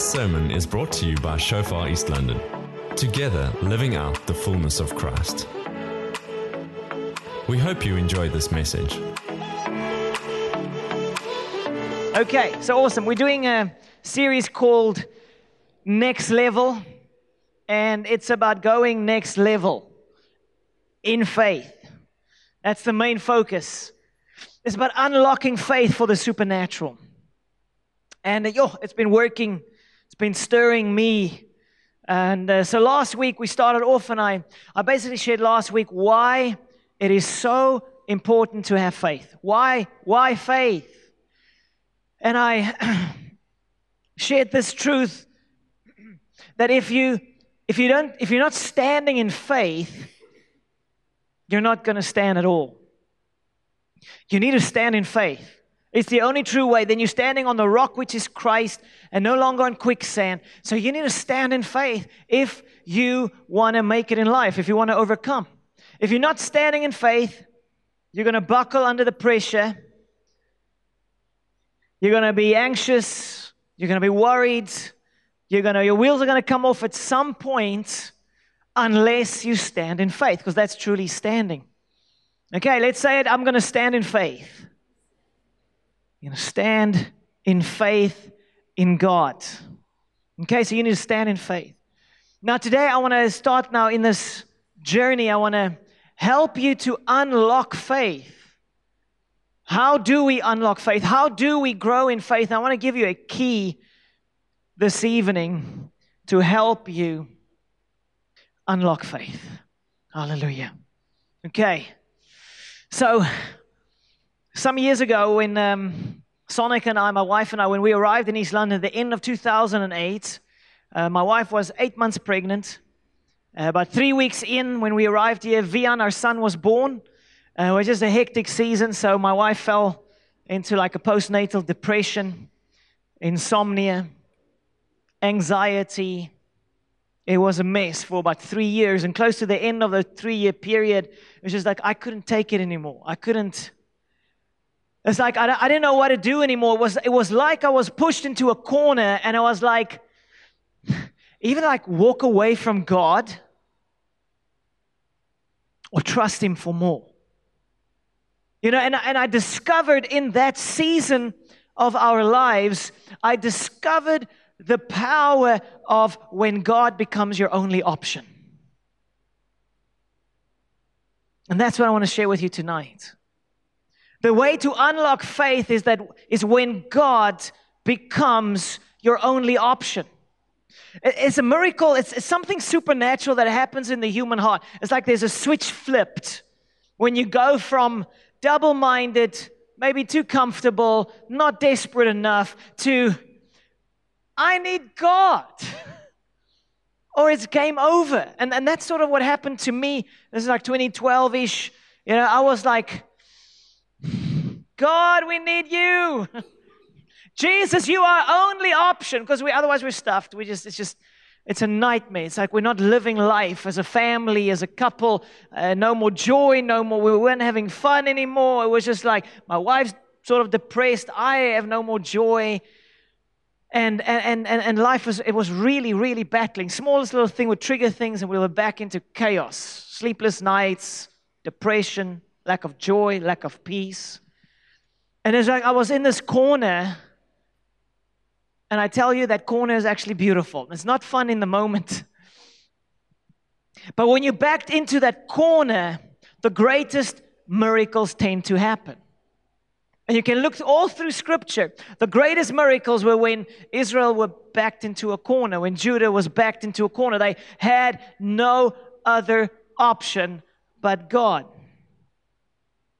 This sermon is brought to you by Shofar East London. Together, living out the fullness of Christ. We hope you enjoy this message. Okay, so awesome. We're doing a series called Next Level, and it's about going next level in faith. That's the main focus. It's about unlocking faith for the supernatural. And uh, yo, it's been working, it's been stirring me. And uh, so last week we started off, and I, I basically shared last week why it is so important to have faith. Why, why faith? And I shared this truth that if you if you don't if you're not standing in faith, you're not going to stand at all. You need to stand in faith. It's the only true way. Then you're standing on the rock, which is Christ, and no longer on quicksand. So you need to stand in faith if you want to make it in life, if you want to overcome. If you're not standing in faith, you're going to buckle under the pressure. You're going to be anxious. You're going to be worried. You're going to, your wheels are going to come off at some point unless you stand in faith, because that's truly standing. Okay, let's say it. I'm going to stand in faith. You're going to stand in faith in God. Okay, so you need to stand in faith. Now, today I want to start now in this journey. I want to help you to unlock faith. How do we unlock faith? How do we grow in faith? I want to give you a key this evening to help you unlock faith. Hallelujah. Okay. So, some years ago, when um, Sonica and I, my wife and I, when we arrived in East London at the end of 2008, uh, my wife was eight months pregnant. Uh, about three weeks in, when we arrived here, Vian, our son, was born. Uh, it was just a hectic season, so my wife fell into like a postnatal depression, insomnia, anxiety, it was a mess for about three years. And close to the end of the three year period, it was just like I couldn't take it anymore. I couldn't. It's like I, I didn't know what to do anymore. It was, it was like I was pushed into a corner and I was like, even like walk away from God or trust Him for more. You know, and, and I discovered in that season of our lives, I discovered the power of when God becomes your only option. And that's what I want to share with you tonight. The way to unlock faith is that is when God becomes your only option. It's a miracle, it's, something supernatural that happens in the human heart. It's like there's a switch flipped when you go from double minded, maybe too comfortable, not desperate enough, to I need God. or it's game over. And, and that's sort of what happened to me. This is like 2012 ish. You know, I was like, God, we need you. Jesus, you are our only option because we otherwise we're stuffed. We just it's just it's a nightmare. It's like we're not living life as a family, as a couple. Uh, no more joy, no more. We weren't having fun anymore. It was just like my wife's sort of depressed. I have no more joy and, and, and, and life was, it was really, really battling. Smallest little thing would trigger things, and we were back into chaos. Sleepless nights, depression, lack of joy, lack of peace. And it's like I was in this corner, and I tell you that corner is actually beautiful. It's not fun in the moment. But when you're backed into that corner, the greatest miracles tend to happen. And you can look all through scripture. The greatest miracles were when Israel were backed into a corner, when Judah was backed into a corner. They had no other option but God.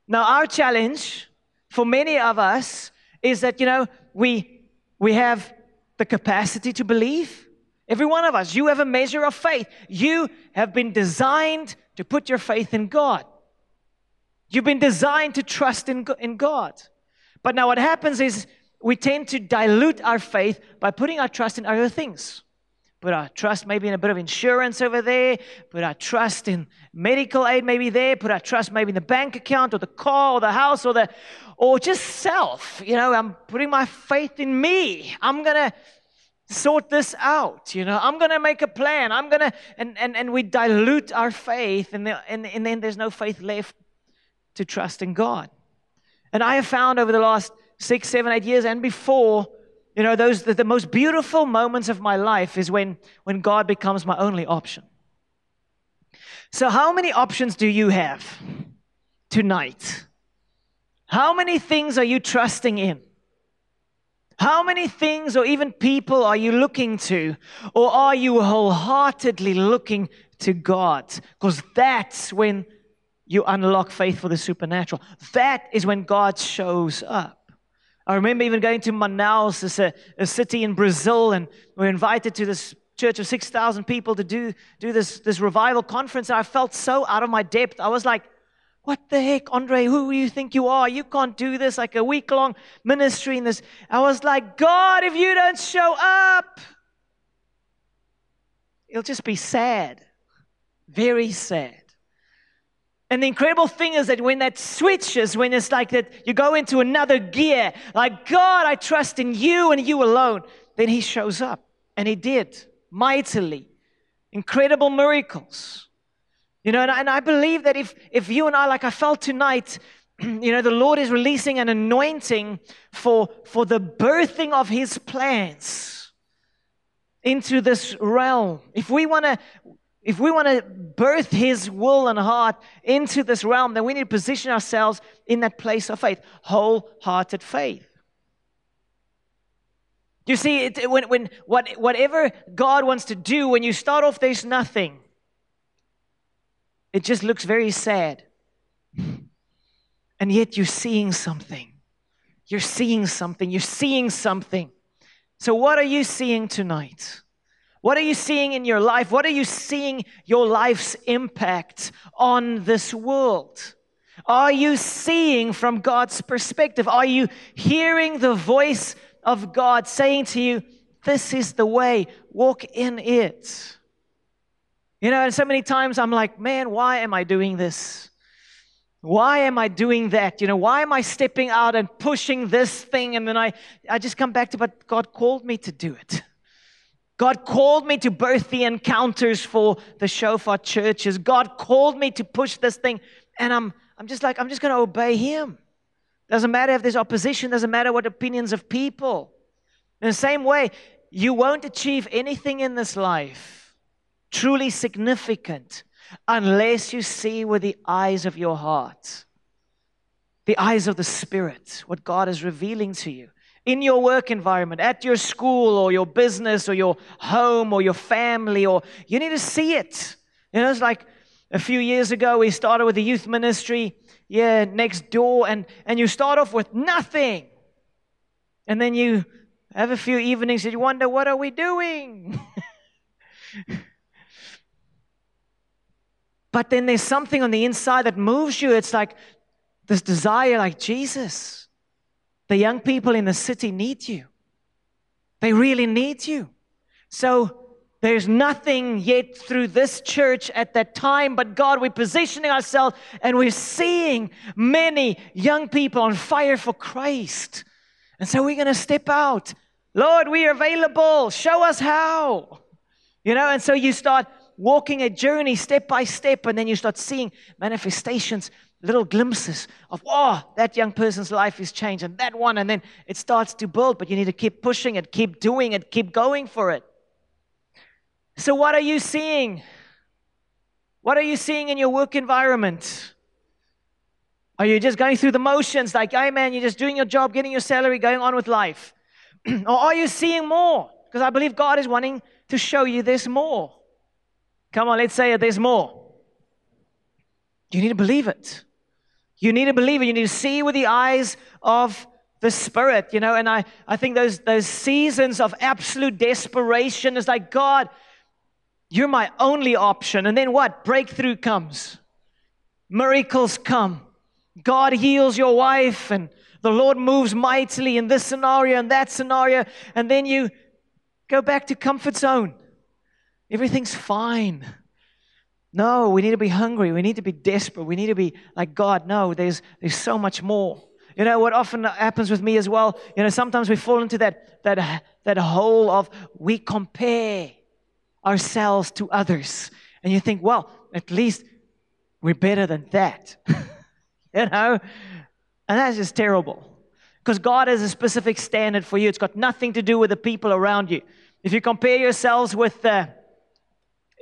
Now, our challenge for many of us is that, you know, we, we have the capacity to believe. Every one of us, you have a measure of faith. You have been designed to put your faith in God. You've been designed to trust in, in God. But now what happens is we tend to dilute our faith by putting our trust in other things. Put our trust maybe in a bit of insurance over there. Put our trust in medical aid maybe there. Put our trust maybe in the bank account or the car or the house or the or just self. You know, I'm putting my faith in me. I'm gonna sort this out. You know, I'm going to make a plan. I'm going to, and, and, and we dilute our faith, and, the, and, and then there's no faith left to trust in God. And I have found over the last six, seven, eight years and before, you know, those the, the most beautiful moments of my life is when, when God becomes my only option. So, how many options do you have tonight? How many things are you trusting in? How many things or even people are you looking to? Or are you wholeheartedly looking to God? Because that's when you unlock faith for the supernatural. That is when God shows up. I remember even going to Manaus, it's a, uh, a city in Brazil, and we are invited to this church of 6,000 people to do, do this, this revival conference. And I felt so out of my depth. I was like, what the heck, Andre? Who do you think you are? You can't do this like a week long ministry in this. I was like, God, if you don't show up, it'll just be sad. Very sad. And the incredible thing is that when that switches, when it's like that you go into another gear, like, God, I trust in you and you alone, then He shows up. And He did mightily. Incredible miracles. You know, and I, and I believe that if, if you and I, like I felt tonight, you know, the Lord is releasing an anointing for, for the birthing of His plans into this realm. If we want to, if we want to birth His will and heart into this realm, then we need to position ourselves in that place of faith, wholehearted faith. You see, it, when, when what, whatever God wants to do, when you start off, there's nothing. It just looks very sad. And yet you're seeing something. You're seeing something. You're seeing something. So, what are you seeing tonight? What are you seeing in your life? What are you seeing your life's impact on this world? Are you seeing from God's perspective? Are you hearing the voice of God saying to you, This is the way, walk in it? You know, and so many times I'm like, man, why am I doing this? Why am I doing that? You know, why am I stepping out and pushing this thing? And then I, I just come back to, but God called me to do it. God called me to birth the encounters for the shofar churches. God called me to push this thing. And I'm, I'm just like, I'm just going to obey Him. Doesn't matter if there's opposition, doesn't matter what opinions of people. In the same way, you won't achieve anything in this life truly significant unless you see with the eyes of your heart, the eyes of the Spirit, what God is revealing to you in your work environment, at your school or your business or your home or your family, or you need to see it. You know, it's like a few years ago we started with the youth ministry, yeah, next door, and, and you start off with nothing. And then you have a few evenings and you wonder, what are we doing? But then there's something on the inside that moves you. It's like this desire, like Jesus. The young people in the city need you. They really need you. So there's nothing yet through this church at that time, but God, we're positioning ourselves and we're seeing many young people on fire for Christ. And so we're going to step out. Lord, we are available. Show us how. You know, and so you start walking a journey step by step, and then you start seeing manifestations, little glimpses of, oh, that young person's life is changed, and that one, and then it starts to build, but you need to keep pushing it, keep doing it, keep going for it. So, what are you seeing? What are you seeing in your work environment? Are you just going through the motions like, hey man, you're just doing your job, getting your salary, going on with life? or are you seeing more? Because I believe God is wanting to show you this more. Come on, let's say it. There's more. You need to believe it. You need to believe it. You need to see with the eyes of the Spirit, you know. And I, I think those, those seasons of absolute desperation is like, God, you're my only option. And then what? Breakthrough comes, miracles come. God heals your wife, and the Lord moves mightily in this scenario and that scenario. And then you go back to comfort zone. Everything's fine. No, we need to be hungry. We need to be desperate. We need to be like, God, no, there's, there's so much more. You know, what often happens with me as well, you know, sometimes we fall into that, that, that hole of we compare ourselves to others. And you think, well, at least we're better than that. you know? And that's just terrible. Because God has a specific standard for you. It's got nothing to do with the people around you. If you compare yourselves with the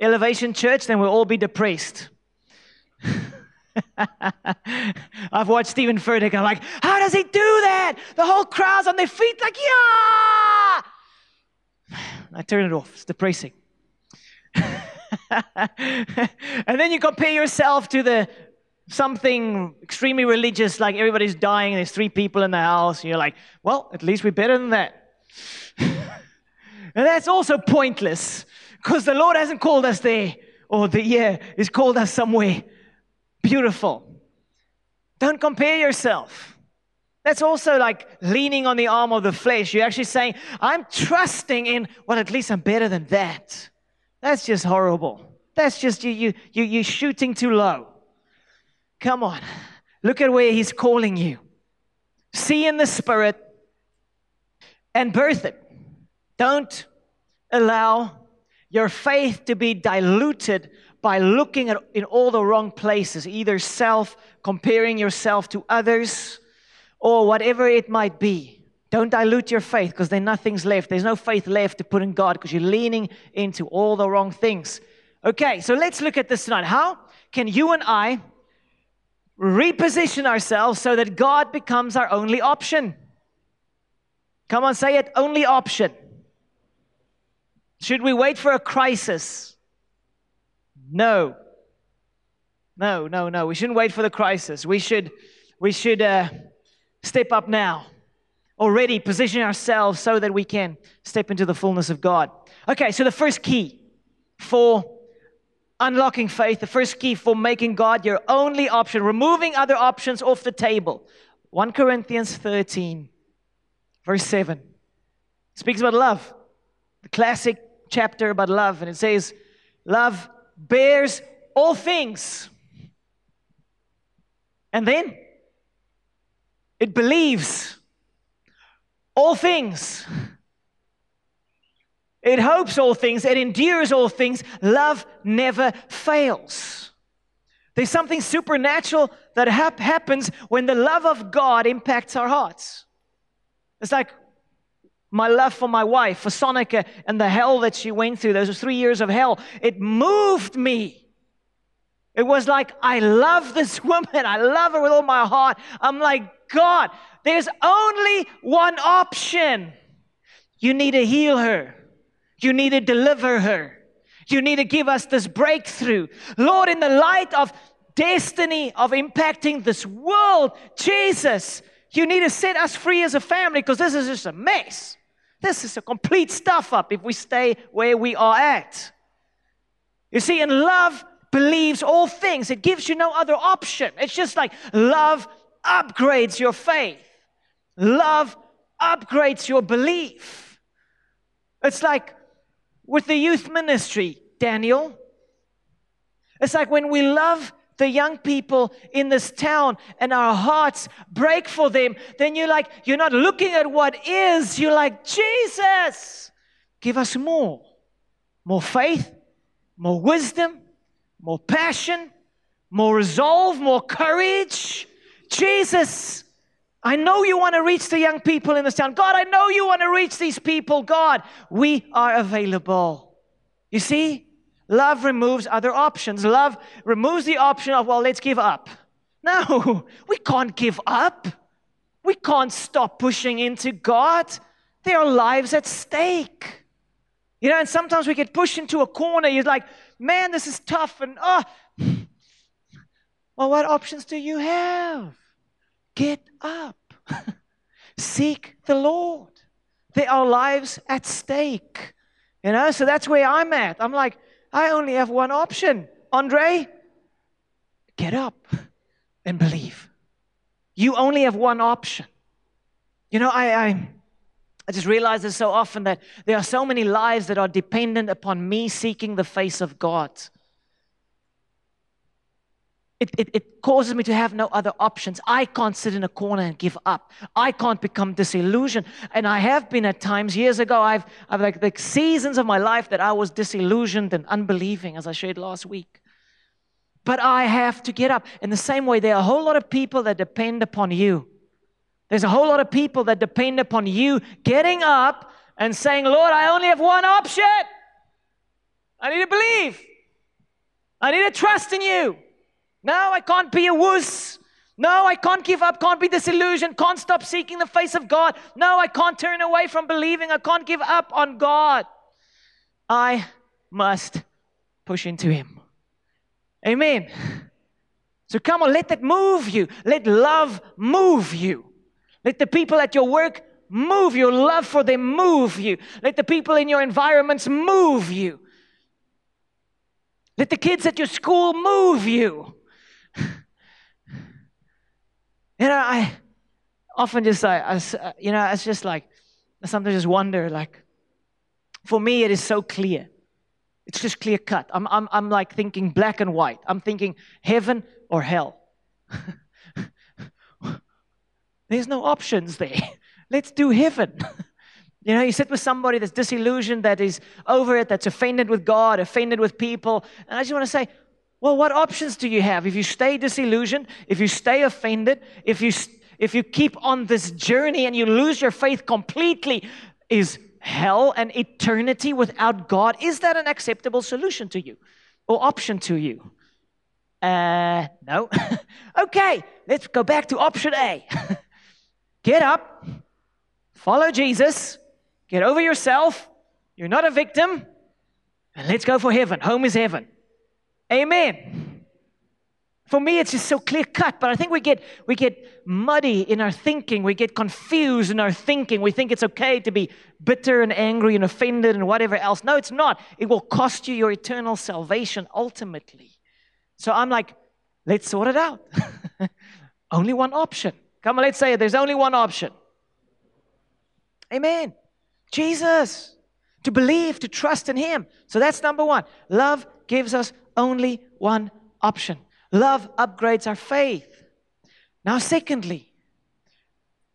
Elevation Church, then we'll all be depressed. I've watched Steven Furtick. I'm like, how does he do that? The whole crowd's on their feet, like, yeah. I turn it off. It's depressing. and then you compare yourself to the something extremely religious, like everybody's dying, there's three people in the house, and you're like, well, at least we're better than that. and that's also pointless because the Lord hasn't called us there, or the year He's called us somewhere beautiful. Don't compare yourself. That's also like leaning on the arm of the flesh. You're actually saying, I'm trusting in, well, at least I'm better than that. That's just horrible. That's just you, you, you, you're shooting too low. Come on. Look at where he's calling you. See in the spirit and birth it. Don't allow your faith to be diluted by looking at in all the wrong places, either self, comparing yourself to others, or whatever it might be. Don't dilute your faith because then nothing's left. There's no faith left to put in God because you're leaning into all the wrong things. Okay, so let's look at this tonight. How can you and I reposition ourselves so that God becomes our only option? Come on, say it only option. Should we wait for a crisis? No. No, no, no. We shouldn't wait for the crisis. We should, we should uh, step up now. Already position ourselves so that we can step into the fullness of God. Okay, so the first key for unlocking faith, the first key for making God your only option, removing other options off the table. 1 Corinthians 13, verse 7, speaks about love, the classic chapter about love, and it says, Love bears all things. And then it believes all things. It hopes all things, it endures all things. Love never fails. There's something supernatural that hap- happens when the love of God impacts our hearts. It's like my love for my wife, for Sonica, and the hell that she went through, those three years of hell, it moved me. It was like, I love this woman. I love her with all my heart. I'm like, God, there's only one option. You need to heal her. You need to deliver her. You need to give us this breakthrough. Lord, in the light of destiny of impacting this world, Jesus, you need to set us free as a family because this is just a mess. This is a complete stuff up if we stay where we are at. You see, and love believes all things. It gives you no other option. It's just like love upgrades your faith. Love upgrades your belief. It's like with the youth ministry, Daniel. It's like when we love the young people in this town and our hearts break for them, then you're like, you're not looking at what is, you're like, Jesus, give us more. More faith, more wisdom, more passion, more resolve, more courage. Jesus, I know you want to reach the young people in this town. God, I know you want to reach these people. God, we are available. You see? Love removes other options. Love removes the option of, well, let's give up. No, we can't give up. We can't stop pushing into God. There are lives at stake. You know, and sometimes we get pushed into a corner. You're like, man, this is tough. And, oh, well, what options do you have? Get up. Seek the Lord. There are lives at stake. You know, so that's where I'm at. I'm like, I only have one option. Andre, get up and believe. You only have one option. You know, I, I, I just realize this so often that there are so many lives that are dependent upon me seeking the face of God. It, it, it, causes me to have no other options. I can't sit in a corner and give up. I can't become disillusioned. And I have been at times years ago, I've, I've like, like seasons of my life that I was disillusioned and unbelieving, as I shared last week. But I have to get up. In the same way, there are a whole lot of people that depend upon you. There's a whole lot of people that depend upon you getting up and saying, Lord, I only have one option. I need to believe. I need to trust in you. No, I can't be a wuss. No, I can't give up, can't be disillusioned, can't stop seeking the face of God. No, I can't turn away from believing, I can't give up on God. I must push into Him. Amen. So come on, let that move you. Let love move you. Let the people at your work move your love for them move you. Let the people in your environments move you. Let the kids at your school move you. You know, I often just, I, I, uh, you know, it's just like, I sometimes just wonder, like, for me, it is so clear. It's just clear cut. I'm, I'm, I'm like thinking black and white. I'm thinking heaven or hell. There's no options there. Let's do heaven. You know, you sit with somebody that's disillusioned, that is over it, that's offended with God, offended with people. And I just want to say, well, what options do you have? If you stay disillusioned, if you stay offended, if you, if you keep on this journey and you lose your faith completely, is hell and eternity without God, is that an acceptable solution to you or option to you? Uh, no. okay, let's go back to option A. get up, follow Jesus, get over yourself. You're not a victim, and let's go for heaven. Home is heaven. Amen. For me, it's just so clear cut, but I think we get, we get muddy in our thinking. We get confused in our thinking. We think it's okay to be bitter and angry and offended and whatever else. No, it's not. It will cost you your eternal salvation ultimately. So I'm like, let's sort it out. only one option. Come on, let's say it. There's only one option. Amen. Jesus. To believe, to trust in Him. So that's number one. Love gives us only one option. Love upgrades our faith. Now, secondly,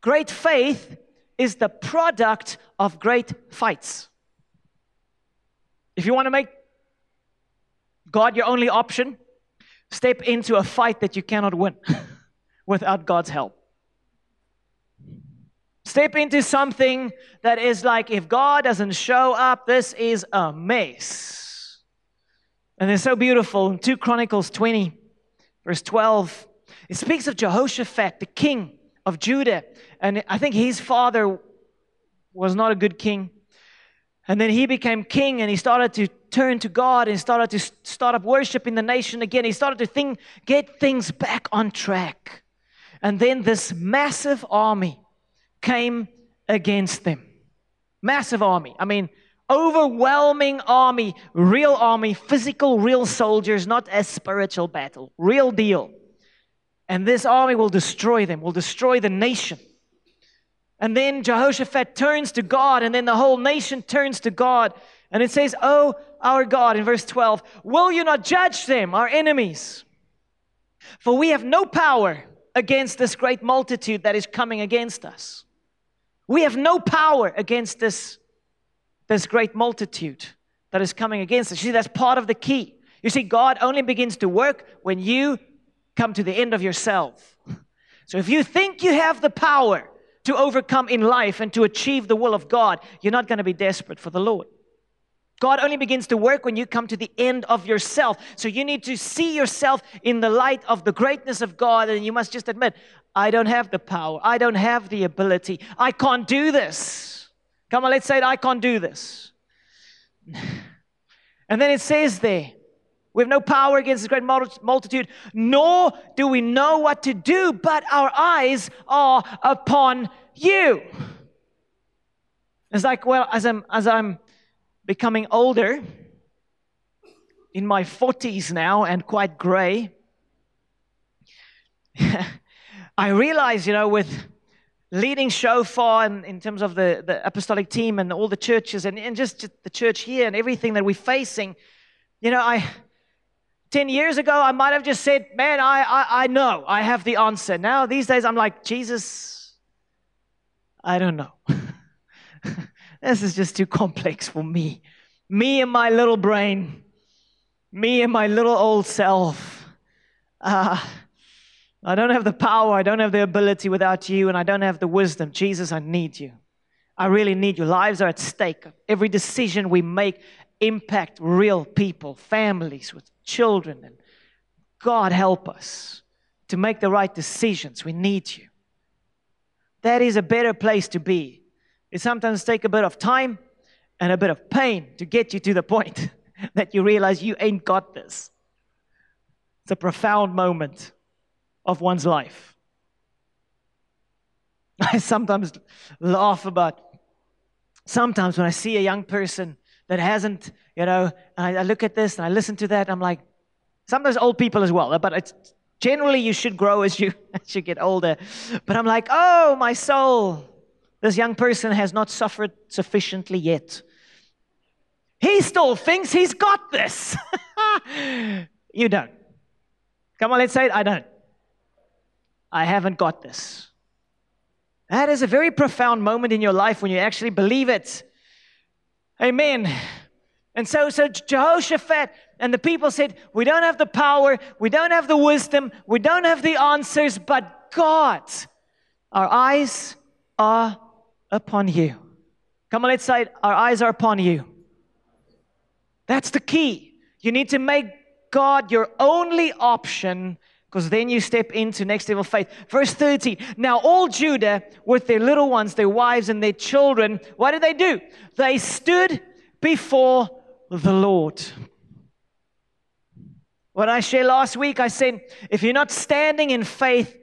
great faith is the product of great fights. If you want to make God your only option, step into a fight that you cannot win without God's help. Step into something that is like, if God doesn't show up, this is a mess. And they're so beautiful. In 2 Chronicles 20, verse 12, it speaks of Jehoshaphat, the king of Judah. And I think his father was not a good king. And then he became king and he started to turn to God and started to start up worshiping the nation again. He started to think, get things back on track. And then this massive army came against them. Massive army. I mean, overwhelming army, real army, physical, real soldiers, not a spiritual battle, real deal. And this army will destroy them, will destroy the nation. And then Jehoshaphat turns to God, and then the whole nation turns to God. And it says, Oh, our God, in verse 12, will you not judge them, our enemies? For we have no power against this great multitude that is coming against us. We have no power against this this great multitude that is coming against us. You see, that's part of the key. You see, God only begins to work when you come to the end of yourself. So if you think you have the power to overcome in life and to achieve the will of God, you're not going to be desperate for the Lord. God only begins to work when you come to the end of yourself. So you need to see yourself in the light of the greatness of God, and you must just admit, I don't have the power, I don't have the ability, I can't do this. Come on, let's say. I can't do this. And then it says there, we have no power against this great multitude, nor do we know what to do, but our eyes are upon you. It's like, well, as I'm, as I'm becoming older, in my 40s now and quite gray, I realize, you know, with leading shofar in, in terms of the, the apostolic team and all the churches and, and just the church here and everything that we're facing, you know, I 10 years ago, I might have just said, Man, I, I, I know, I have the answer. Now, these days, I'm like, Jesus, I don't know. this is just too complex for me. Me and my little brain, me and my little old self. Uh, I don't have the power, I don't have the ability without you, and I don't have the wisdom. Jesus, I need you. I really need you. Lives are at stake. Every decision we make impact real people, families with children. And God help us to make the right decisions. We need you. That is a better place to be. It sometimes takes a bit of time and a bit of pain to get you to the point that you realize you ain't got this. It's a profound moment of one's life. I sometimes laugh about sometimes when I see a young person that hasn't, you know, I, I, look at this and I listen to that, I'm like, sometimes old people as well, but it's generally you should grow as you as you get older. But I'm like, oh my soul, this young person has not suffered sufficiently yet. He still thinks he's got this. you don't. Come on, let's say it. I don't. I haven't got this. That is a very profound moment in your life when you actually believe it. Amen. And so, so Jehoshaphat and the people said, We don't have the power, we don't have the wisdom, we don't have the answers, but God, our eyes are upon you. Come on, let's say. Our eyes are upon you. That's the key. You need to make God your only option because then you step into next level faith. Verse 30. Now all Judah with their little ones, their wives and their children, what did they do? They stood before the Lord. What I shared last week, I said, if you're not standing in faith,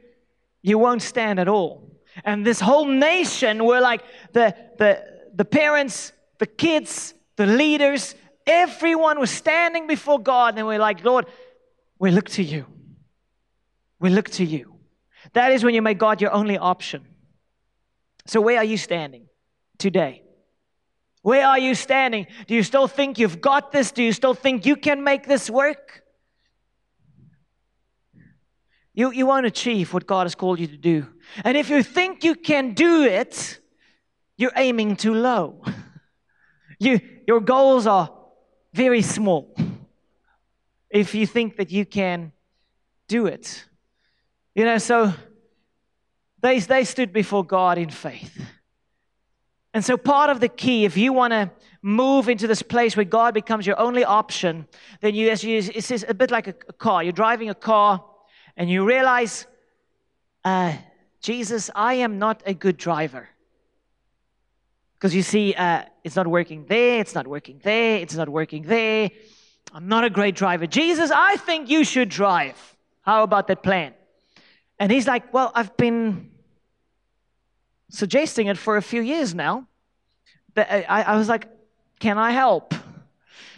you won't stand at all. And this whole nation were like the, the, the parents, the kids, the leaders, everyone was standing before God and we're like, Lord, we look to you. We look to you. That is when you make God your only option. So, where are you standing today? Where are you standing? Do you still think you've got this? Do you still think you can make this work? You, you won't achieve what God has called you to do. And if you think you can do it, you're aiming too low. You, your goals are very small if you think that you can do it. You know, so they, they stood before God in faith. And so, part of the key, if you want to move into this place where God becomes your only option, then you, as you, it's a bit like a, a car. You're driving a car and you realize, uh, Jesus, I am not a good driver. Because you see, uh, it's not working there, it's not working there, it's not working there. I'm not a great driver. Jesus, I think you should drive. How about that plan? And he's like, Well, I've been suggesting it for a few years now. I, I was like, Can I help?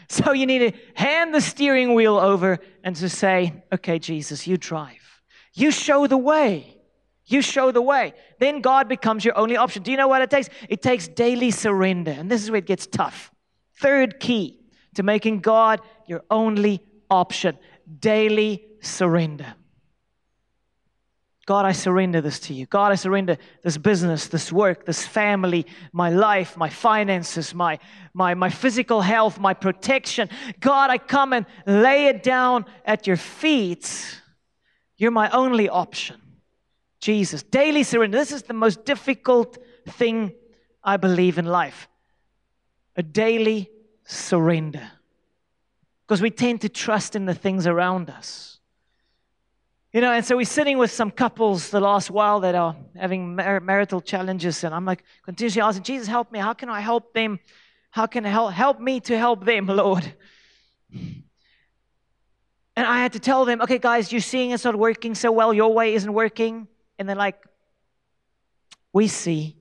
So you need to hand the steering wheel over and to say, Okay, Jesus, you drive. You show the way. You show the way. Then God becomes your only option. Do you know what it takes? It takes daily surrender. And this is where it gets tough. Third key to making God your only option daily surrender. God, I surrender this to you. God, I surrender this business, this work, this family, my life, my finances, my, my, my physical health, my protection. God, I come and lay it down at your feet. You're my only option. Jesus, daily surrender. This is the most difficult thing I believe in life a daily surrender. Because we tend to trust in the things around us. You know, and so we're sitting with some couples the last while that are having mar- marital challenges, and I'm like continuously asking, Jesus, help me. How can I help them? How can I help help me to help them, Lord? And I had to tell them, okay, guys, you're seeing it's not working so well. Your way isn't working. And they're like, we see.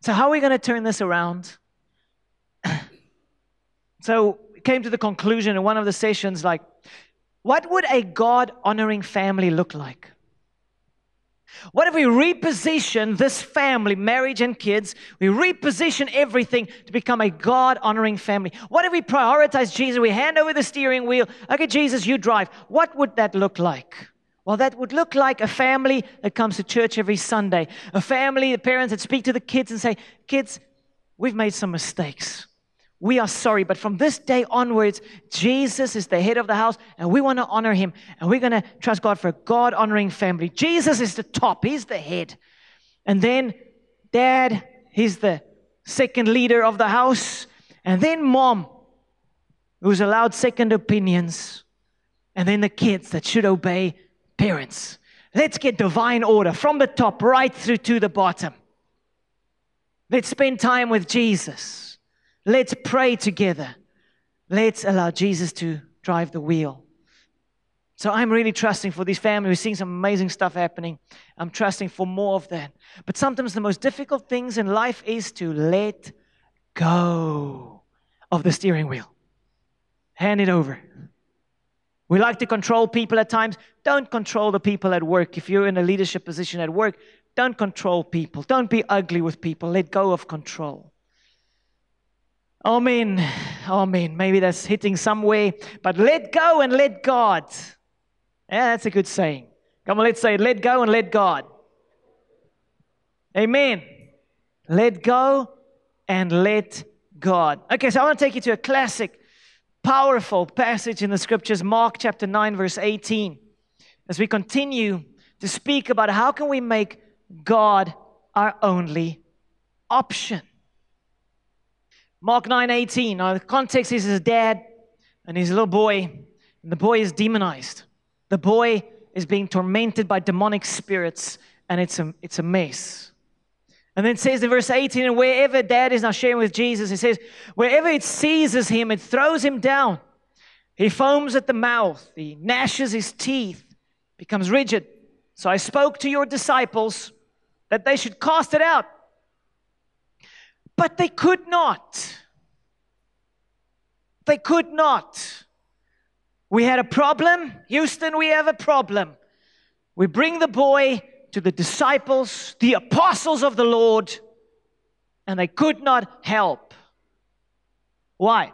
So how are we going to turn this around? so came to the conclusion in one of the sessions, like, what would a God honoring family look like? What if we reposition this family, marriage and kids? We reposition everything to become a God honoring family. What if we prioritize Jesus? We hand over the steering wheel. Okay, Jesus, you drive. What would that look like? Well, that would look like a family that comes to church every Sunday. A family, the parents that speak to the kids and say, Kids, we've made some mistakes. We are sorry, but from this day onwards, Jesus is the head of the house, and we want to honor him, and we're going to trust God for a God honoring family. Jesus is the top, he's the head. And then dad, he's the second leader of the house. And then mom, who's allowed second opinions. And then the kids that should obey parents. Let's get divine order from the top right through to the bottom. Let's spend time with Jesus. Let's pray together. Let's allow Jesus to drive the wheel. So I'm really trusting for this family. We're seeing some amazing stuff happening. I'm trusting for more of that. But sometimes the most difficult things in life is to let go of the steering wheel. Hand it over. We like to control people at times. Don't control the people at work. If you're in a leadership position at work, don't control people. Don't be ugly with people. Let go of control. Amen. Amen. Maybe that's hitting somewhere, but let go and let God. Yeah, that's a good saying. Come on, let's say. Let go and let God. Amen. Let go and let God. Okay, so I want to take you to a classic, powerful passage in the scriptures, Mark chapter 9, verse 18. As we continue to speak about how can we make God our only option. Mark 9:18. Now the context is his dad and his little boy, and the boy is demonized. The boy is being tormented by demonic spirits, and it's a, it's a mess. And then it says in verse 18, and wherever dad is now sharing with Jesus, he says, wherever it seizes him, it throws him down. He foams at the mouth, he gnashes his teeth, becomes rigid. So I spoke to your disciples that they should cast it out. But they could not. They could not. We had a problem. Houston, we have a problem. We bring the boy to the disciples, the apostles of the Lord, and they could not help. Why?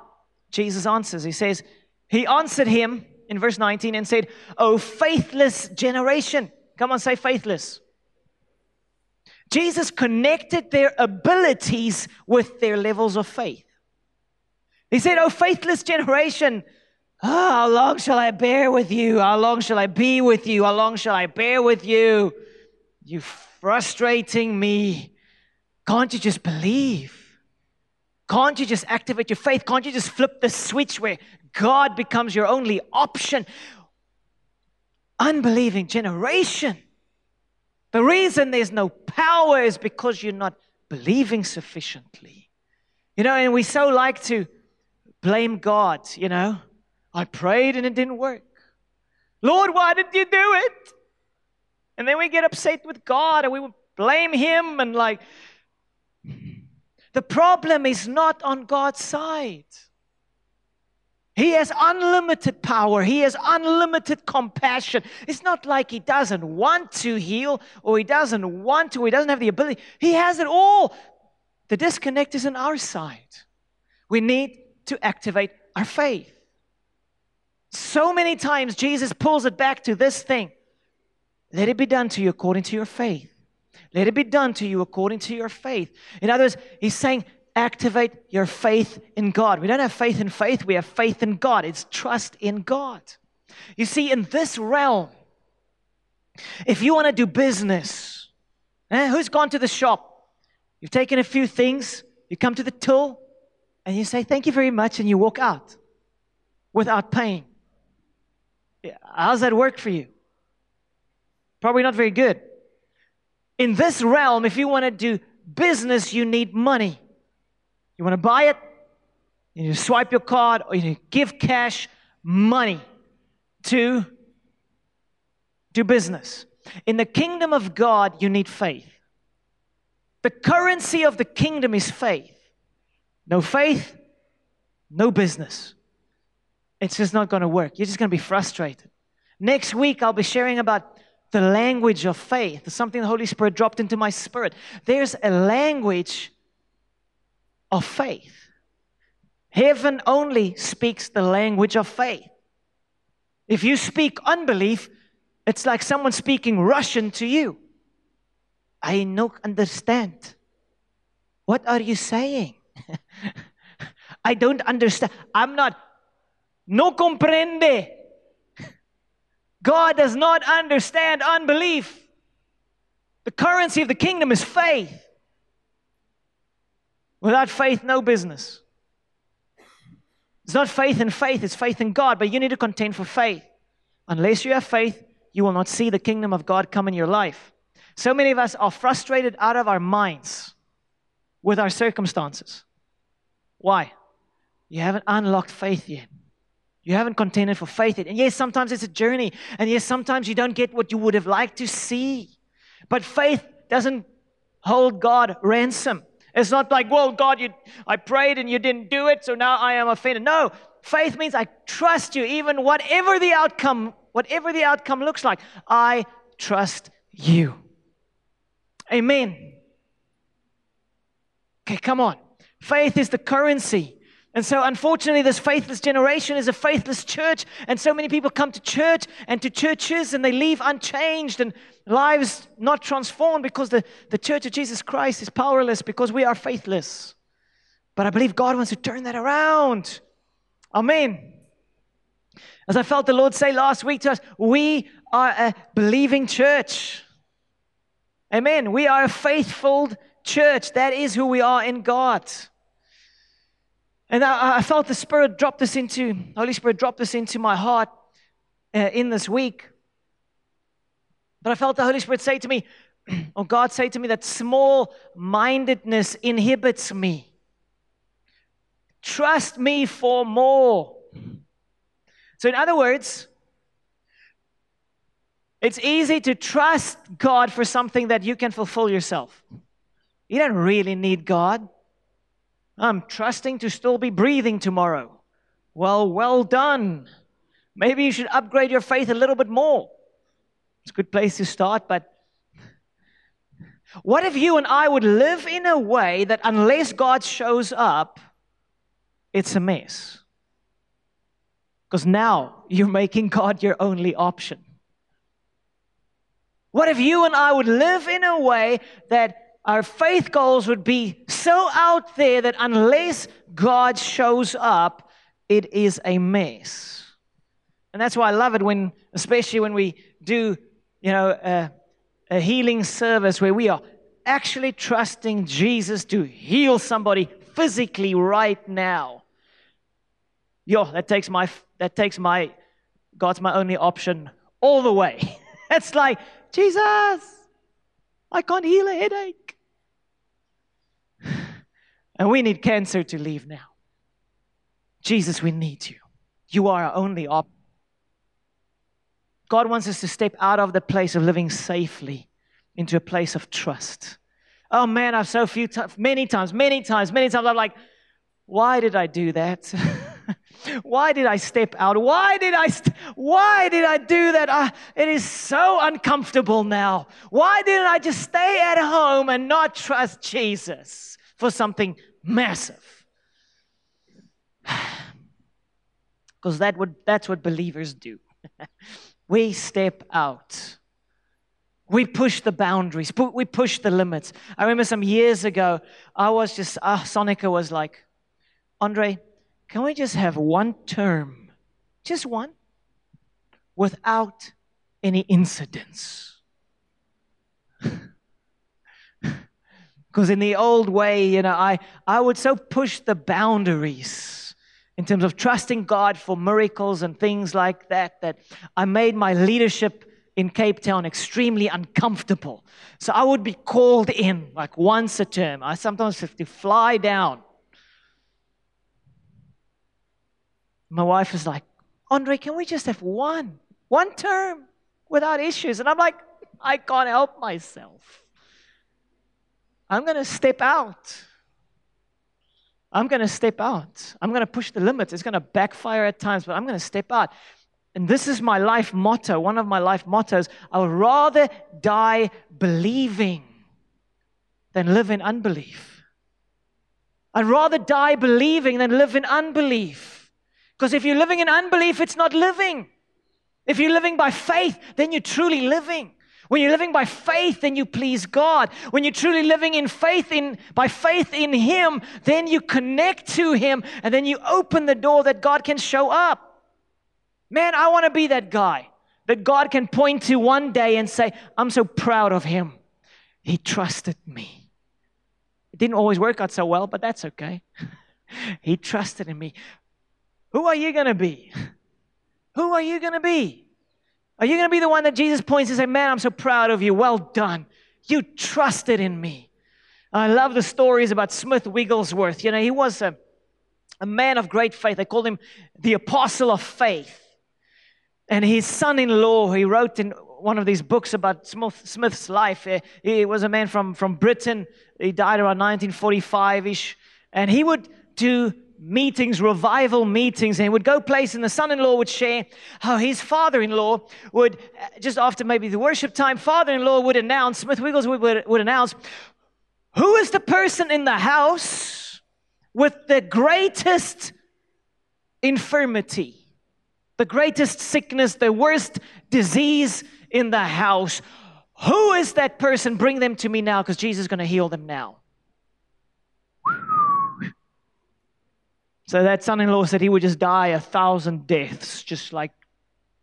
Jesus answers. He says, He answered him in verse 19 and said, Oh, faithless generation. Come on, say faithless. Jesus connected their abilities with their levels of faith. He said, Oh, faithless generation, oh, how long shall I bear with you? How long shall I be with you? How long shall I bear with you? You frustrating me. Can't you just believe? Can't you just activate your faith? Can't you just flip the switch where God becomes your only option? Unbelieving generation. The reason there's no power is because you're not believing sufficiently. You know, and we so like to blame God, you know. I prayed and it didn't work. Lord, why did you do it? And then we get upset with God and we blame Him and like, the problem is not on God's side. He has unlimited power. He has unlimited compassion. It's not like he doesn't want to heal or he doesn't want to, or he doesn't have the ability. He has it all. The disconnect is on our side. We need to activate our faith. So many times Jesus pulls it back to this thing let it be done to you according to your faith. Let it be done to you according to your faith. In other words, he's saying, activate your faith in God. We don't have faith in faith, we have faith in God. It's trust in God. You see, in this realm, if you want to do business, eh, who's gone to the shop? You've taken a few things, you come to the till, and you say, Thank you very much, and you walk out without paying. How's that work for you? Probably not very good. In this realm, if you want to do business, you need money. You want to buy it? You swipe your card or you give cash money to do business. In the kingdom of God, you need faith. The currency of the kingdom is faith. No faith, no business. It's just not going to work. You're just going to be frustrated. Next week, I'll be sharing about the language of faith, something the Holy Spirit dropped into my spirit. There's a language of faith. Heaven only speaks the language of faith. If you speak unbelief, it's like someone speaking Russian to you. I no understand. What are you saying? I don't understand. I'm not. No comprende. God does not understand unbelief. The currency of the kingdom is faith. Without faith, no business. It's not faith in faith, it's faith in God, but you need to contend for faith. Unless you have faith, you will not see the kingdom of God come in your life. So many of us are frustrated out of our minds with our circumstances. Why? You haven't unlocked faith yet. You haven't contended for faith yet. And yes, sometimes it's a journey. And yes, sometimes you don't get what you would have liked to see. But faith doesn't hold God ransom. It's not like, well, God, you, I prayed and you didn't do it, so now I am offended. No, faith means I trust you, even whatever the outcome, whatever the outcome looks like. I trust you. Amen. Okay, come on. Faith is the currency and so, unfortunately, this faithless generation is a faithless church. And so many people come to church and to churches and they leave unchanged and lives not transformed because the, the church of Jesus Christ is powerless because we are faithless. But I believe God wants to turn that around. Amen. As I felt the Lord say last week to us, we are a believing church. Amen. We are a faithful church. That is who we are in God. And I, I, felt the Spirit drop this into, Holy Spirit drop this into my heart uh, in this week. But I felt the Holy Spirit say to me, or God say to me, that small mindedness inhibits me. Trust me for more. So, in other words, it's easy to trust God for something that you can fulfill yourself. You don't really need God. I'm trusting to still be breathing tomorrow. Well, well done. Maybe you should upgrade your faith a little bit more. It's a good place to start, but what if you and I would live in a way that unless God shows up, it's a mess? Because now you're making God your only option. What if you and I would live in a way that our faith goals would be so out there that unless God shows up, it is a mess. And that's why I love it when, especially when we do, you know, a, a healing service where we are actually trusting Jesus to heal somebody physically right now. Yo, that takes my that takes my God's my only option all the way. it's like, Jesus, I can't heal a headache. And we need cancer to leave now. Jesus, we need you. You are our only option. God wants us to step out of the place of living safely into a place of trust. Oh man, I've so few times, many times, many times, many times, I'm like, why did I do that? why did I step out? Why did I, st- why did I do that? Uh, it is so uncomfortable now. Why didn't I just stay at home and not trust Jesus? for something massive. Because that would, that's what believers do. we step out. We push the boundaries. We push the limits. I remember some years ago, I was just, ah, Sonica was like, Andre, can we just have one term, just one, without any incidents? Because in the old way, you know, I, I would so push the boundaries in terms of trusting God for miracles and things like that, that I made my leadership in Cape Town extremely uncomfortable. So I would be called in like once a term. I sometimes have to fly down. My wife is like, Andre, can we just have one, one term without issues? And I'm like, I can't help myself. I'm going to step out. I'm going to step out. I'm going to push the limits. It's going to backfire at times, but I'm going to step out. and this is my life motto, one of my life mottos I would rather die believing than live in unbelief. I'd rather die believing than live in unbelief. Because if you're living in unbelief, it's not living. If you're living by faith, then you're truly living. When you're living by faith, then you please God. When you're truly living in faith in by faith in Him, then you connect to Him and then you open the door that God can show up. Man, I want to be that guy that God can point to one day and say, I'm so proud of him. He trusted me. It didn't always work out so well, but that's okay. he trusted in me. Who are you going to be? Who are you going to be? Are you going to be the one that Jesus points and say, Man, I'm so proud of you. Well done. You trusted in me. I love the stories about Smith Wigglesworth. You know, he was a, a man of great faith. They called him the apostle of faith. And his son in law, he wrote in one of these books about Smith, Smith's life. He was a man from, from Britain. He died around 1945 ish. And he would do meetings, revival meetings, and he would go place, and the son-in-law would share how his father-in-law would, uh, just after maybe the worship time, father-in-law would announce, Smith Wiggles would, would, would announce, who is the person in the house with the greatest infirmity, the greatest sickness, the worst disease in the house? Who is that person? Bring them to me now because Jesus is going to heal them now. So that son in law said he would just die a thousand deaths, just like,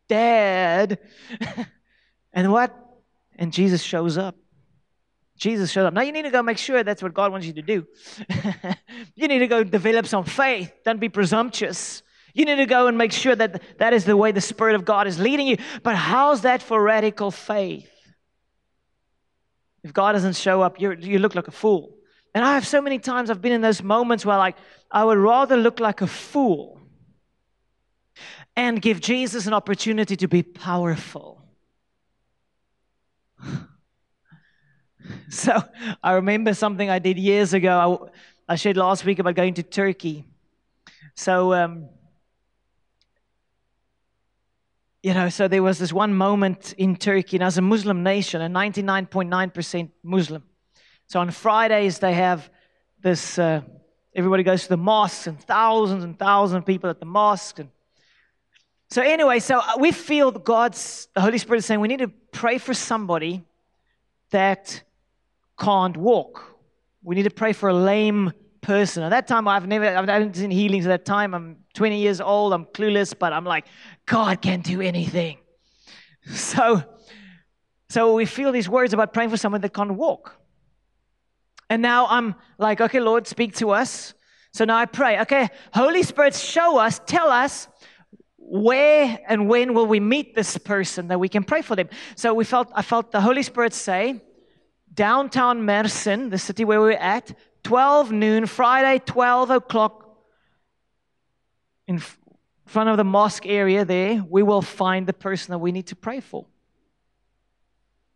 Dad. and what? And Jesus shows up. Jesus shows up. Now you need to go make sure that's what God wants you to do. you need to go develop some faith. Don't be presumptuous. You need to go and make sure that that is the way the Spirit of God is leading you. But how's that for radical faith? If God doesn't show up, you you look like a fool. And I have so many times I've been in those moments where like I would rather look like a fool and give Jesus an opportunity to be powerful. so I remember something I did years ago. I, I shared last week about going to Turkey. So um, you know, so there was this one moment in Turkey, and as a Muslim nation, a 99.9% Muslim. So on Fridays, they have this, uh, everybody goes to the mosques and thousands and thousands of people at the mosque. And so, anyway, so uh, we feel God's, the Holy Spirit is saying we need to pray for somebody that can't walk. We need to pray for a lame person. At that time, I've never, I haven't seen healings at that time. I'm 20 years old, I'm clueless, but I'm like, God can do anything. So, so we feel these words about praying for someone that can't walk. And now I'm like, okay, Lord, speak to us. So now I pray, okay, Holy Spirit, show us, tell us where and when will we meet this person that we can pray for them. So we felt, I felt the Holy Spirit say, downtown Mersin, the city where we're at, 12 noon, Friday, 12 o'clock, in front of the mosque area there, we will find the person that we need to pray for.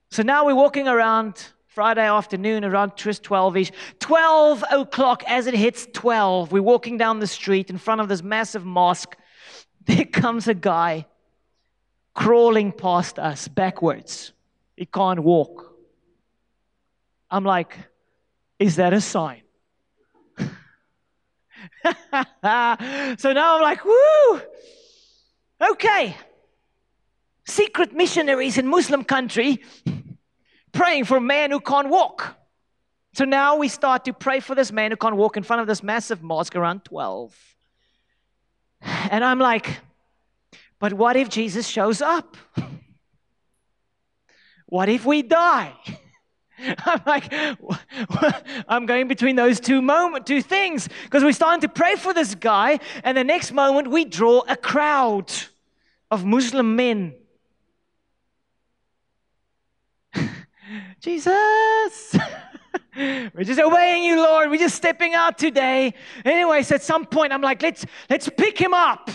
So now we're walking around Friday afternoon around 12 ish. 12 o'clock as it hits 12, we're walking down the street in front of this massive mosque. There comes a guy crawling past us backwards. He can't walk. I'm like, is that a sign? so now I'm like, woo! Okay. Secret missionaries in Muslim country praying for a man who can't walk. So now we start to pray for this man who can't walk in front of this massive mosque around 12. And I'm like, but what if Jesus shows up? What if we die? I'm like, I'm going between those two moment, two things, because we're starting to pray for this guy, and the next moment we draw a crowd of Muslim men Jesus. We're just obeying you, Lord. We're just stepping out today. Anyways, at some point, I'm like, let's let's pick him up.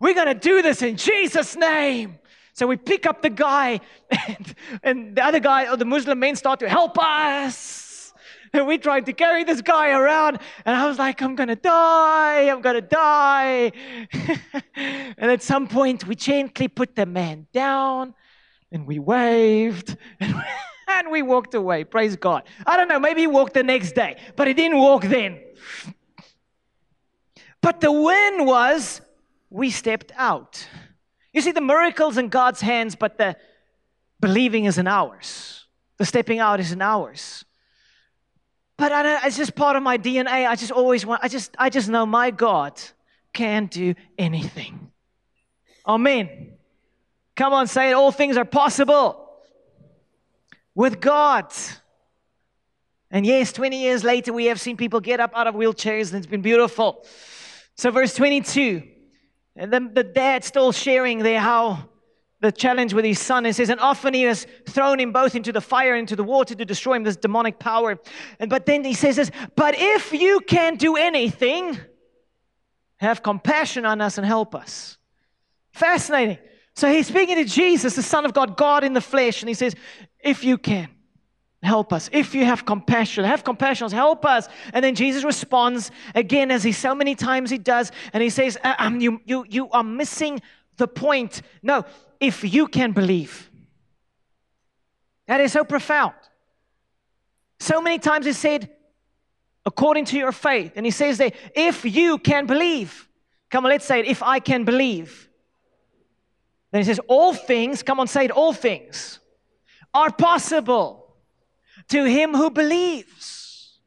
We're gonna do this in Jesus' name. So we pick up the guy, and, and the other guy, or the Muslim men, start to help us. And we tried to carry this guy around, and I was like, I'm gonna die, I'm gonna die. and at some point, we gently put the man down, and we waved, and and we walked away. Praise God. I don't know, maybe he walked the next day, but he didn't walk then. But the win was we stepped out. You see, the miracle's in God's hands, but the believing is in ours. The stepping out is in ours. But I don't, it's just part of my DNA. I just always want, I just, I just know my God can do anything. Amen. Come on, say it. All things are possible with God. And yes, 20 years later, we have seen people get up out of wheelchairs, and it's been beautiful. So, verse 22, and the, the dad still sharing there how the challenge with his son. It says, and often he has thrown him both into the fire, and into the water to destroy him, this demonic power. And but then he says this, but if you can do anything, have compassion on us and help us. Fascinating. So he's speaking to Jesus, the Son of God, God in the flesh, and he says, if you can. Help us. If you have compassion, have compassion, help us. And then Jesus responds again, as he so many times he does, and he says, uh, um, you, you, you are missing the point. No, if you can believe. That is so profound. So many times he said, according to your faith. And he says there, if you can believe. Come on, let's say it, if I can believe. Then he says, all things, come on, say it, all things are possible to him who believes.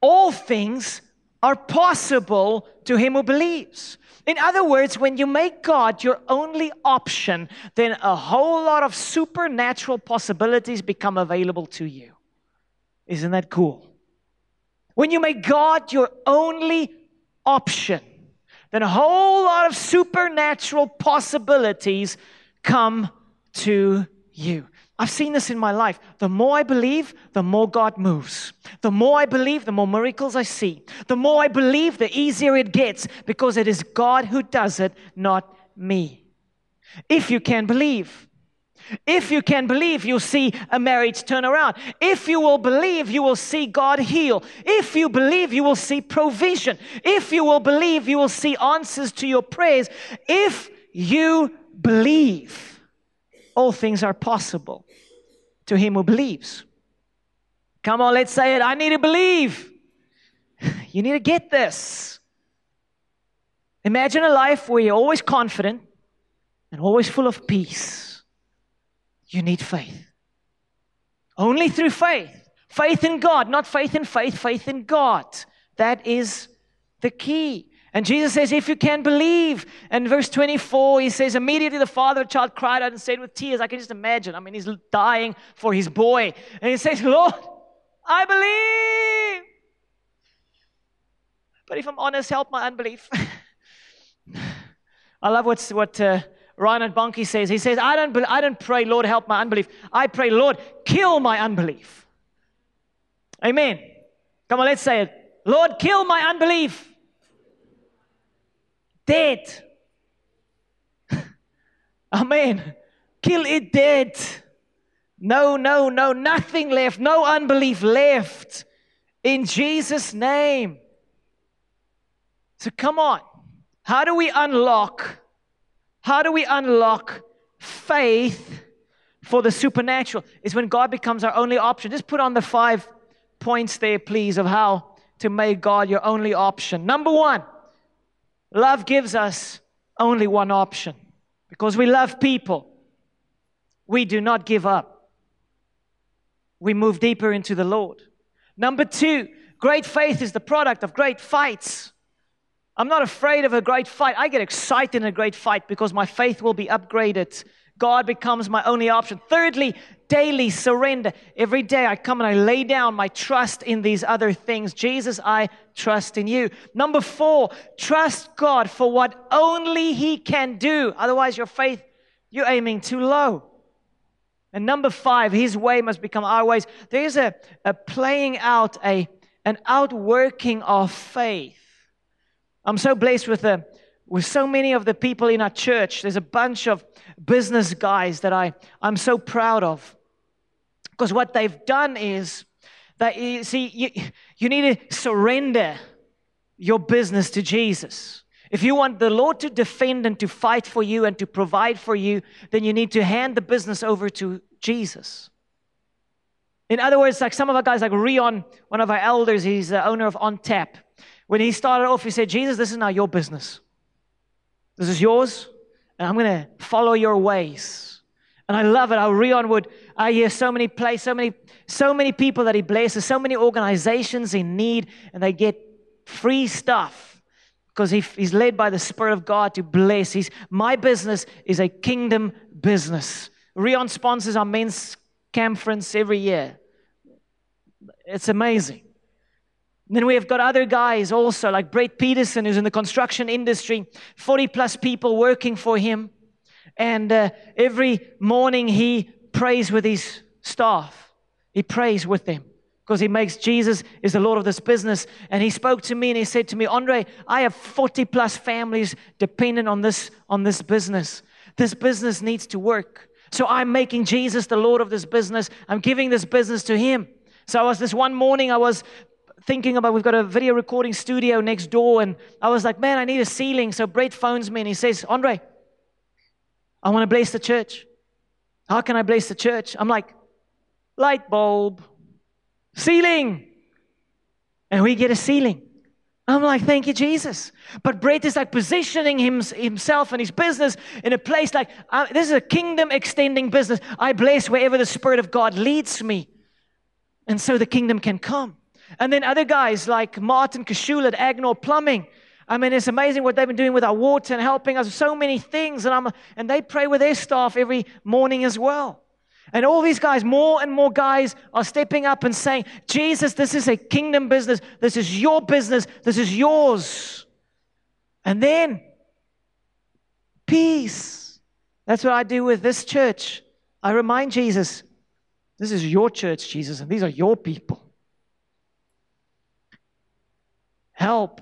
All things are possible to him who believes. In other words, when you make God your only option, then a whole lot of supernatural possibilities become available to you. Isn't that cool? When you make God your only option, then a whole lot of supernatural possibilities come to you. I've seen this in my life. The more I believe, the more God moves. The more I believe, the more miracles I see. The more I believe, the easier it gets because it is God who does it, not me. If you can believe, if you can believe, you'll see a marriage turn around. If you will believe, you will see God heal. If you believe, you will see provision. If you will believe, you will see answers to your prayers. If you believe, all things are possible to him who believes. Come on, let's say it. I need to believe. You need to get this. Imagine a life where you're always confident and always full of peace. You need faith. Only through faith. Faith in God, not faith in faith, faith in God. That is the key. And Jesus says, if you can believe. And verse 24, he says, immediately the father of the child cried out and said with tears, I can just imagine. I mean, he's dying for his boy. And he says, Lord, I believe. But if I'm honest, help my unbelief. I love what's, what uh, Reinhard Bonnke says. He says, I don't, I don't pray, Lord, help my unbelief. I pray, Lord, kill my unbelief. Amen. Come on, let's say it. Lord, kill my unbelief dead. Amen. Kill it dead. No, no, no, nothing left, no unbelief left in Jesus' name. So come on. How do we unlock? How do we unlock faith for the supernatural? Is when God becomes our only option. Just put on the five points there, please, of how to make God your only option. Number one, Love gives us only one option because we love people. We do not give up. We move deeper into the Lord. Number two, great faith is the product of great fights. I'm not afraid of a great fight. I get excited in a great fight because my faith will be upgraded. God becomes my only option. Thirdly, daily surrender. Every day I come and I lay down my trust in these other things. Jesus, I trust in you. Number four, trust God for what only He can do. Otherwise, your faith, you're aiming too low. And number five, His way must become our ways. There's a, a playing out, a, an outworking of faith. I'm so blessed with the with so many of the people in our church. There's a bunch of business guys that I, I'm so proud of. Because what they've done is That you see, you, you need to surrender your business to Jesus. If you want the Lord to defend and to fight for you and to provide for you, then you need to hand the business over to Jesus. In other words, like some of our guys, like Rion, one of our elders, he's the owner of On Tap. When he started off, he said, Jesus, this is now your business. This is yours, and I'm going to follow your ways. And I love it how Rion would, I hear so many places, so many, so many people that he blesses, so many organizations in need, and they get free stuff because he, he's led by the Spirit of God to bless. He's, my business is a kingdom business. Rion sponsors our men's conference every year. It's amazing. Then we have got other guys also, like Brett Peterson, who's in the construction industry, 40 plus people working for him. And uh, every morning he prays with his staff. He prays with them because he makes Jesus is the Lord of this business. And he spoke to me and he said to me, Andre, I have 40 plus families dependent on this, on this business. This business needs to work. So I'm making Jesus the Lord of this business. I'm giving this business to him. So I was this one morning, I was thinking about we've got a video recording studio next door, and I was like, man, I need a ceiling. So Brett phones me and he says, Andre, I want to bless the church. How can I bless the church? I'm like, light bulb, ceiling. And we get a ceiling. I'm like, thank you, Jesus. But Brett is like positioning him, himself and his business in a place like, uh, this is a kingdom extending business. I bless wherever the Spirit of God leads me. And so the kingdom can come. And then other guys like Martin Kashul at Agnor Plumbing. I mean, it's amazing what they've been doing with our water and helping us with so many things. And, I'm, and they pray with their staff every morning as well. And all these guys, more and more guys, are stepping up and saying, Jesus, this is a kingdom business. This is your business. This is yours. And then, peace. That's what I do with this church. I remind Jesus, this is your church, Jesus, and these are your people. Help.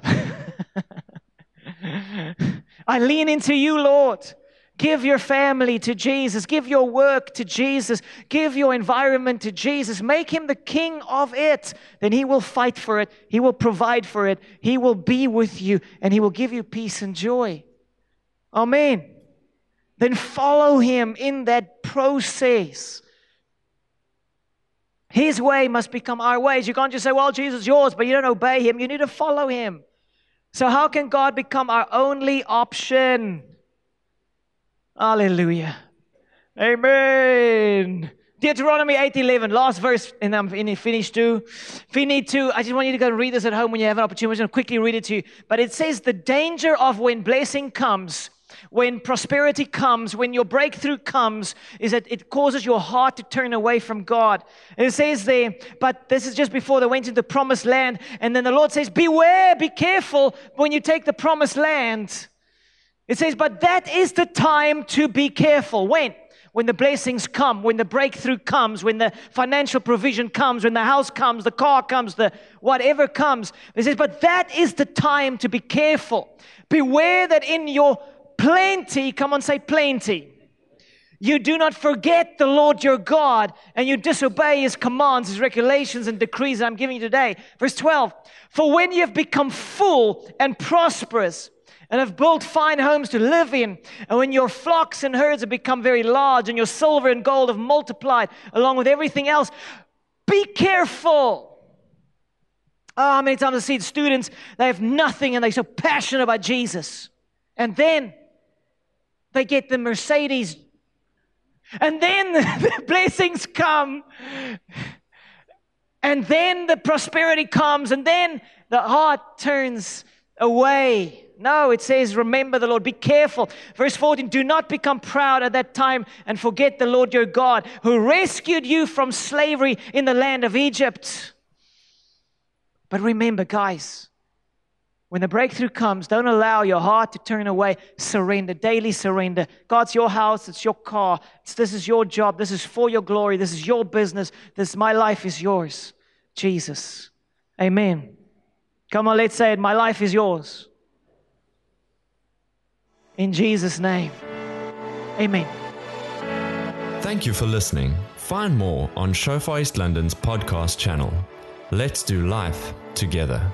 I lean into you, Lord. Give your family to Jesus. Give your work to Jesus. Give your environment to Jesus. Make him the king of it. Then he will fight for it. He will provide for it. He will be with you and he will give you peace and joy. Amen. Then follow him in that process. His way must become our ways. You can't just say, Well, Jesus is yours, but you don't obey him. You need to follow him. So, how can God become our only option? Hallelujah. Amen. Deuteronomy 8:11, last verse, and I'm finished too. If you need to, I just want you to go and read this at home when you have an opportunity. I'm going to quickly read it to you. But it says, The danger of when blessing comes, when prosperity comes, when your breakthrough comes, is that it causes your heart to turn away from God. And it says there, but this is just before they went into the promised land. And then the Lord says, Beware, be careful when you take the promised land it says, but that is the time to be careful. When? When the blessings come, when the breakthrough comes, when the financial provision comes, when the house comes, the car comes, the whatever comes. It says, but that is the time to be careful. Beware that in your plenty, come on, say plenty. You do not forget the Lord your God and you disobey his commands, his regulations, and decrees that I'm giving you today. Verse 12 For when you have become full and prosperous, and have built fine homes to live in. And when your flocks and herds have become very large and your silver and gold have multiplied along with everything else, be careful. Oh, how many times I've seen students, they have nothing and they're so passionate about Jesus. And then they get the Mercedes. And then the blessings come. And then the prosperity comes. And then the heart turns away. No, it says, remember the Lord. Be careful. Verse 14, do not become proud at that time and forget the Lord your God who rescued you from slavery in the land of Egypt. But remember, guys, when the breakthrough comes, don't allow your heart to turn away. Surrender, daily surrender. God's your house, it's your car. It's, this is your job. This is for your glory. This is your business. This my life is yours. Jesus. Amen. Come on, let's say it. My life is yours. In Jesus' name. Amen. Thank you for listening. Find more on Shofar East London's podcast channel. Let's do life together.